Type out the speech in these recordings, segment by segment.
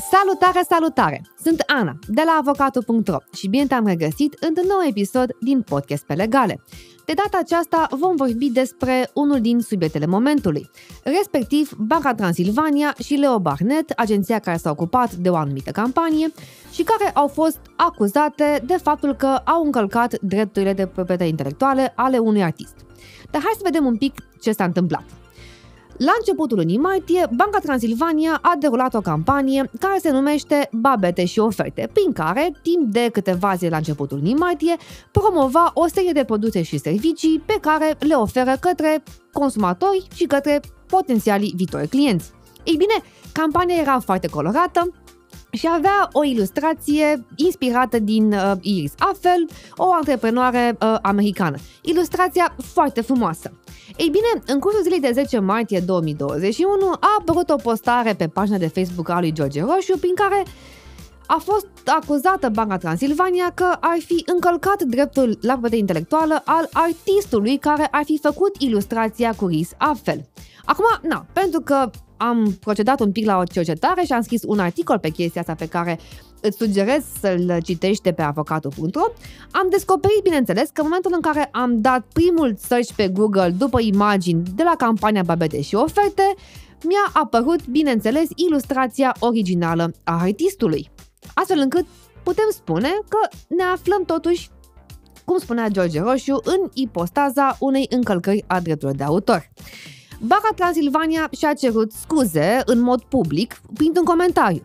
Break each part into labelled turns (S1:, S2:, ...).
S1: Salutare, salutare! Sunt Ana, de la avocatul.ro și bine te-am regăsit într-un nou episod din Podcast pe Legale. De data aceasta vom vorbi despre unul din subiectele momentului, respectiv Banca Transilvania și Leo Barnett, agenția care s-a ocupat de o anumită campanie și care au fost acuzate de faptul că au încălcat drepturile de proprietate intelectuale ale unui artist. Dar hai să vedem un pic ce s-a întâmplat. La începutul lunii martie, Banca Transilvania a derulat o campanie care se numește Babete și oferte, prin care, timp de câteva zile la începutul lunii martie, promova o serie de produse și servicii pe care le oferă către consumatori și către potențialii viitori clienți. Ei bine, campania era foarte colorată, și avea o ilustrație inspirată din uh, Iris Affel, o antreprenoare uh, americană. Ilustrația foarte frumoasă. Ei bine, în cursul zilei de 10 martie 2021 a apărut o postare pe pagina de Facebook a lui George Roșu prin care a fost acuzată Banca Transilvania că ar fi încălcat dreptul la proprietate intelectuală al artistului care ar fi făcut ilustrația cu Ris Affel. Acum, na, pentru că am procedat un pic la o cercetare și am scris un articol pe chestia asta pe care îți sugerez să-l citești de pe avocatul.ro, am descoperit, bineînțeles, că în momentul în care am dat primul search pe Google după imagini de la campania Babete și oferte, mi-a apărut, bineînțeles, ilustrația originală a artistului. Astfel încât putem spune că ne aflăm totuși, cum spunea George Roșu, în ipostaza unei încălcări a drepturilor de autor. Banca Transilvania și-a cerut scuze în mod public printr-un comentariu.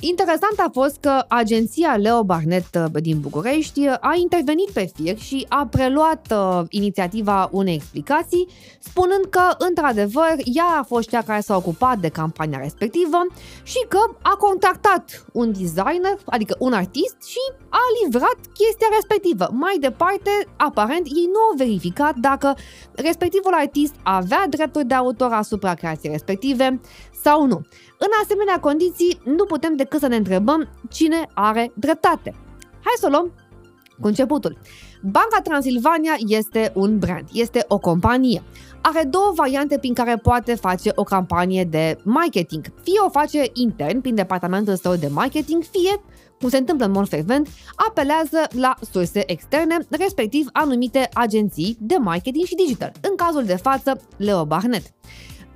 S1: Interesant a fost că agenția Leo Barnett uh, din București uh, a intervenit pe fir și a preluat uh, inițiativa unei explicații, spunând că, într-adevăr, ea a fost cea care s-a ocupat de campania respectivă și că a contactat un designer, adică un artist, și a livrat chestia respectivă. Mai departe, aparent, ei nu au verificat dacă respectivul artist avea drepturi de autor asupra creației respective sau nu. În asemenea condiții, nu putem decât să ne întrebăm cine are dreptate. Hai să o luăm cu începutul. Banca Transilvania este un brand, este o companie. Are două variante prin care poate face o campanie de marketing. Fie o face intern prin departamentul său de marketing, fie, cum se întâmplă în mod frecvent, apelează la surse externe, respectiv anumite agenții de marketing și digital, în cazul de față Leo Barnett.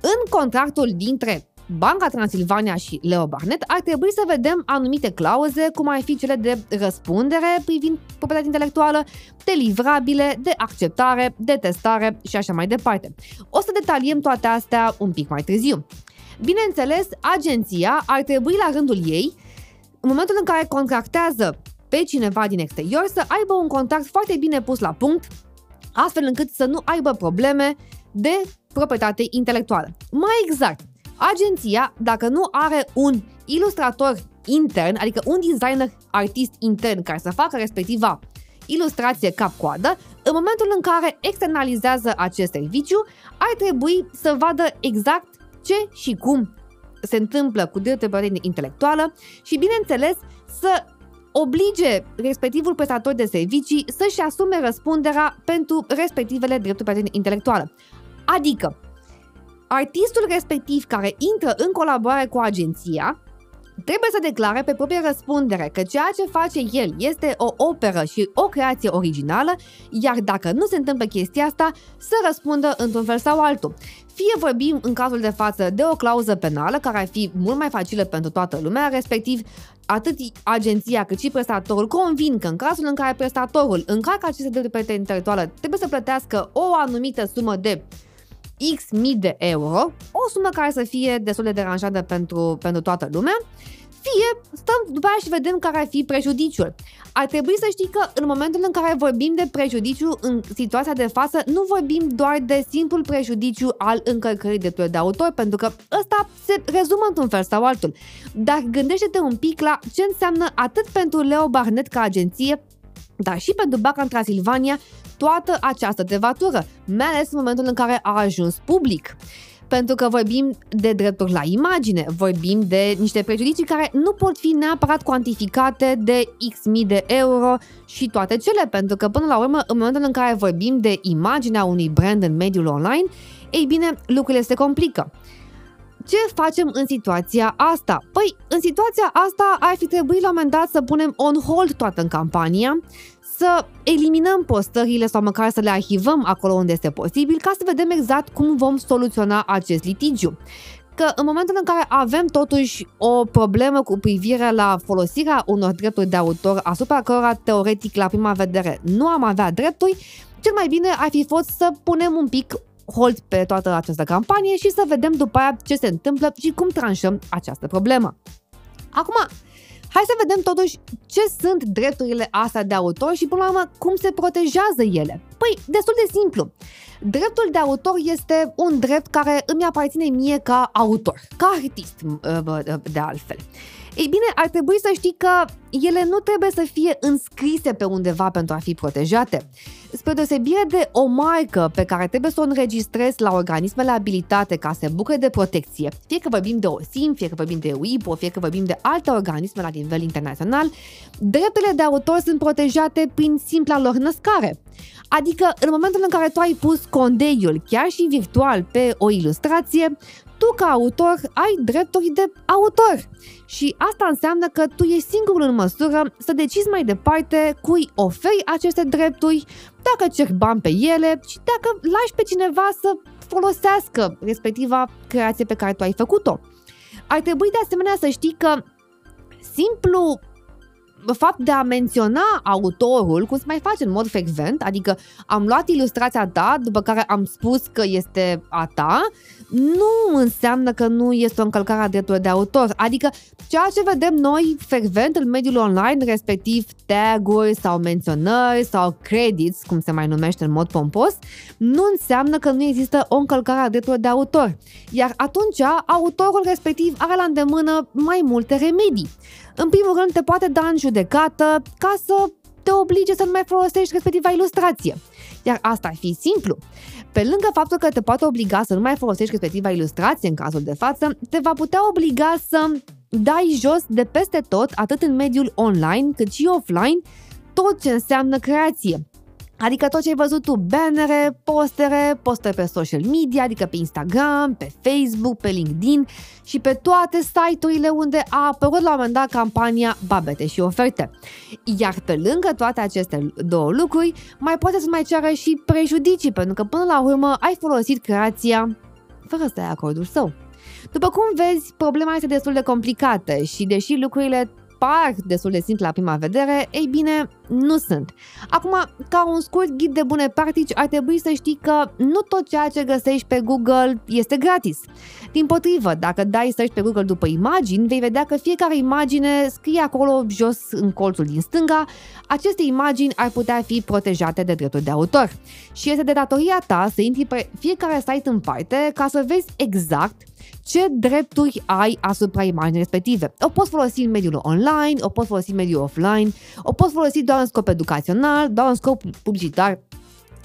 S1: În contractul dintre Banca Transilvania și Leo Barnett ar trebui să vedem anumite clauze, cum ar fi cele de răspundere privind proprietatea intelectuală, de livrabile, de acceptare, de testare și așa mai departe. O să detaliem toate astea un pic mai târziu. Bineînțeles, agenția ar trebui la rândul ei, în momentul în care contractează pe cineva din exterior, să aibă un contract foarte bine pus la punct, astfel încât să nu aibă probleme de proprietate intelectuală. Mai exact, Agenția, dacă nu are un ilustrator intern, adică un designer artist intern care să facă respectiva ilustrație cap-coadă, în momentul în care externalizează acest serviciu, ar trebui să vadă exact ce și cum se întâmplă cu dreptul de intelectuală și, bineînțeles, să oblige respectivul prestator de servicii să-și asume răspunderea pentru respectivele drepturi de intelectuală. Adică, artistul respectiv care intră în colaborare cu agenția trebuie să declare pe proprie răspundere că ceea ce face el este o operă și o creație originală, iar dacă nu se întâmplă chestia asta, să răspundă într-un fel sau altul. Fie vorbim în cazul de față de o clauză penală care ar fi mult mai facilă pentru toată lumea, respectiv atât agenția cât și prestatorul convin că în cazul în care prestatorul încalcă aceste drepturi intelectuală trebuie să plătească o anumită sumă de X mii de euro, o sumă care să fie destul de deranjantă pentru, pentru toată lumea, fie stăm după aia și vedem care ar fi prejudiciul. Ar trebui să știi că în momentul în care vorbim de prejudiciu în situația de față, nu vorbim doar de simplul prejudiciu al încălcării de de autor, pentru că ăsta se rezumă într-un fel sau altul. Dar gândește-te un pic la ce înseamnă atât pentru Leo Barnett ca agenție, dar și pentru Banca în Transilvania toată această devatură, mai ales în momentul în care a ajuns public. Pentru că vorbim de drepturi la imagine, vorbim de niște prejudicii care nu pot fi neapărat cuantificate de X mii de euro și toate cele, pentru că până la urmă, în momentul în care vorbim de imaginea unui brand în mediul online, ei bine, lucrurile se complică. Ce facem în situația asta? Păi, în situația asta ar fi trebuit la un moment dat să punem on hold toată în campania, să eliminăm postările sau măcar să le arhivăm acolo unde este posibil ca să vedem exact cum vom soluționa acest litigiu că în momentul în care avem totuși o problemă cu privire la folosirea unor drepturi de autor asupra cărora teoretic la prima vedere nu am avea drepturi, cel mai bine ar fi fost să punem un pic hold pe toată această campanie și să vedem după aia ce se întâmplă și cum tranșăm această problemă. Acum, hai să vedem totuși ce sunt drepturile astea de autor și până la urmă cum se protejează ele. Păi, destul de simplu. Dreptul de autor este un drept care îmi aparține mie ca autor, ca artist de altfel. Ei bine, ar trebui să știi că ele nu trebuie să fie înscrise pe undeva pentru a fi protejate. Spre deosebire de o marcă pe care trebuie să o înregistrezi la organismele abilitate ca să bucure de protecție, fie că vorbim de OSIM, fie că vorbim de UIPO, fie că vorbim de alte organisme la nivel internațional, drepturile de autor sunt protejate prin simpla lor născare. Adică, în momentul în care tu ai pus condeiul, chiar și virtual, pe o ilustrație, tu ca autor ai drepturi de autor. Și asta înseamnă că tu ești singurul în măsură să decizi mai departe cui oferi aceste drepturi, dacă cer bani pe ele și dacă lași pe cineva să folosească respectiva creație pe care tu ai făcut-o. Ar trebui de asemenea să știi că simplu fapt de a menționa autorul, cum se mai face în mod frecvent, adică am luat ilustrația ta, după care am spus că este a ta, nu înseamnă că nu este o încălcare a drepturilor de autor. Adică ceea ce vedem noi frecvent în mediul online, respectiv tag-uri sau menționări sau credits, cum se mai numește în mod pompos, nu înseamnă că nu există o încălcare a drepturilor de autor. Iar atunci, autorul respectiv are la îndemână mai multe remedii. În primul rând, te poate da în judecată ca să te oblige să nu mai folosești respectiva ilustrație. Iar asta ar fi simplu. Pe lângă faptul că te poate obliga să nu mai folosești respectiva ilustrație în cazul de față, te va putea obliga să dai jos de peste tot, atât în mediul online cât și offline, tot ce înseamnă creație. Adică tot ce ai văzut tu, bannere, postere, postere pe social media, adică pe Instagram, pe Facebook, pe LinkedIn și pe toate site-urile unde a apărut la un moment dat campania Babete și oferte. Iar pe lângă toate aceste două lucruri, mai poate să mai ceară și prejudicii, pentru că până la urmă ai folosit creația fără să ai acordul său. După cum vezi, problema este destul de complicată și deși lucrurile par destul de simple la prima vedere, ei bine, nu sunt. Acum, ca un scurt ghid de bune practici, ar trebui să știi că nu tot ceea ce găsești pe Google este gratis. Din potrivă, dacă dai search pe Google după imagini, vei vedea că fiecare imagine scrie acolo jos în colțul din stânga, aceste imagini ar putea fi protejate de drepturi de autor. Și este de datoria ta să intri pe fiecare site în parte ca să vezi exact ce drepturi ai asupra imaginii respective. O poți folosi în mediul online, o poți folosi în mediul offline, o poți folosi doar în scop educațional, doar în scop publicitar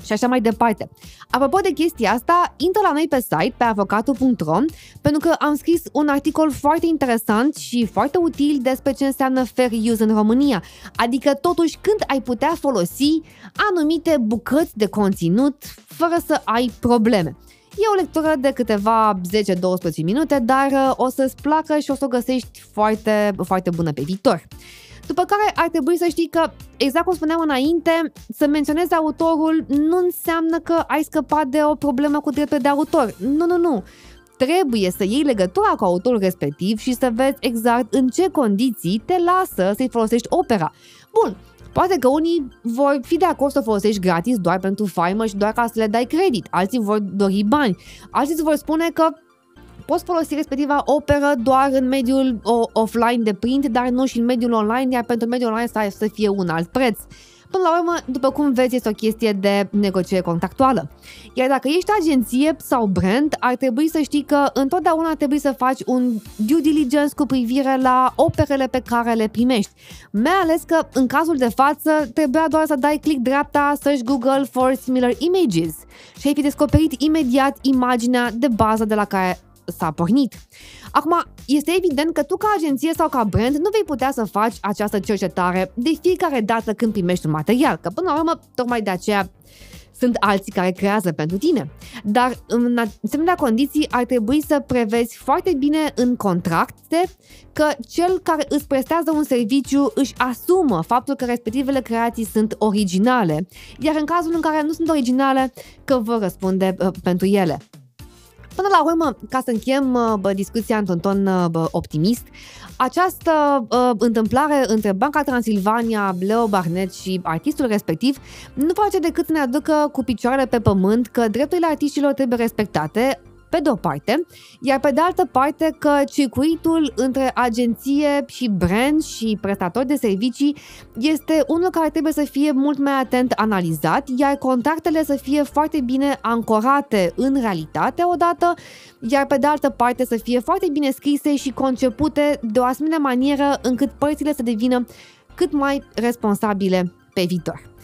S1: și așa mai departe. Apropo de chestia asta, intră la noi pe site, pe avocatul.ro, pentru că am scris un articol foarte interesant și foarte util despre ce înseamnă fair use în România, adică totuși când ai putea folosi anumite bucăți de conținut fără să ai probleme. E o lectură de câteva 10-12 minute, dar uh, o să-ți placă și o să o găsești foarte, foarte bună pe viitor. După care ar trebui să știi că, exact cum spuneam înainte, să menționezi autorul nu înseamnă că ai scăpat de o problemă cu dreptul de autor. Nu, nu, nu. Trebuie să iei legătura cu autorul respectiv și să vezi exact în ce condiții te lasă să-i folosești opera. Bun, Poate că unii vor fi de acord să folosești gratis doar pentru faimă și doar ca să le dai credit, alții vor dori bani, alții îți vor spune că poți folosi respectiva operă doar în mediul offline de print, dar nu și în mediul online, iar pentru mediul online să fie un alt preț. Până la urmă, după cum vezi, este o chestie de negociere contractuală. Iar dacă ești agenție sau brand, ar trebui să știi că întotdeauna trebuie să faci un due diligence cu privire la operele pe care le primești. Mai ales că, în cazul de față, trebuia doar să dai click dreapta, search Google for similar images și ai fi descoperit imediat imaginea de bază de la care s-a pornit. Acum, este evident că tu ca agenție sau ca brand nu vei putea să faci această cercetare de fiecare dată când primești un material, că până la urmă, tocmai de aceea Sunt alții care creează pentru tine. Dar în asemenea condiții ar trebui să prevezi foarte bine în contracte că cel care îți prestează un serviciu își asumă faptul că respectivele creații sunt originale, iar în cazul în care nu sunt originale, că vă răspunde uh, pentru ele. Până la urmă, ca să încheiem uh, bă, discuția într-un ton uh, bă, optimist, această uh, întâmplare între Banca Transilvania, Leo Barnett și artistul respectiv nu face decât să ne aducă cu picioarele pe pământ că drepturile artiștilor trebuie respectate, pe de o parte, iar pe de altă parte că circuitul între agenție și brand și prestatori de servicii este unul care trebuie să fie mult mai atent analizat, iar contractele să fie foarte bine ancorate în realitate odată, iar pe de altă parte să fie foarte bine scrise și concepute de o asemenea manieră încât părțile să devină cât mai responsabile pe viitor.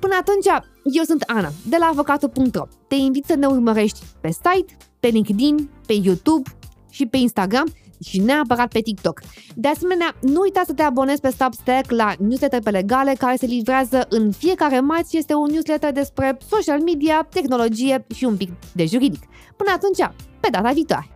S1: Până atunci, eu sunt Ana, de la avocatul.ro. Te invit să ne urmărești pe site, pe LinkedIn, pe YouTube și pe Instagram și neapărat pe TikTok. De asemenea, nu uita să te abonezi pe Substack la newsletter pe legale care se livrează în fiecare marți este un newsletter despre social media, tehnologie și un pic de juridic. Până atunci, pe data viitoare!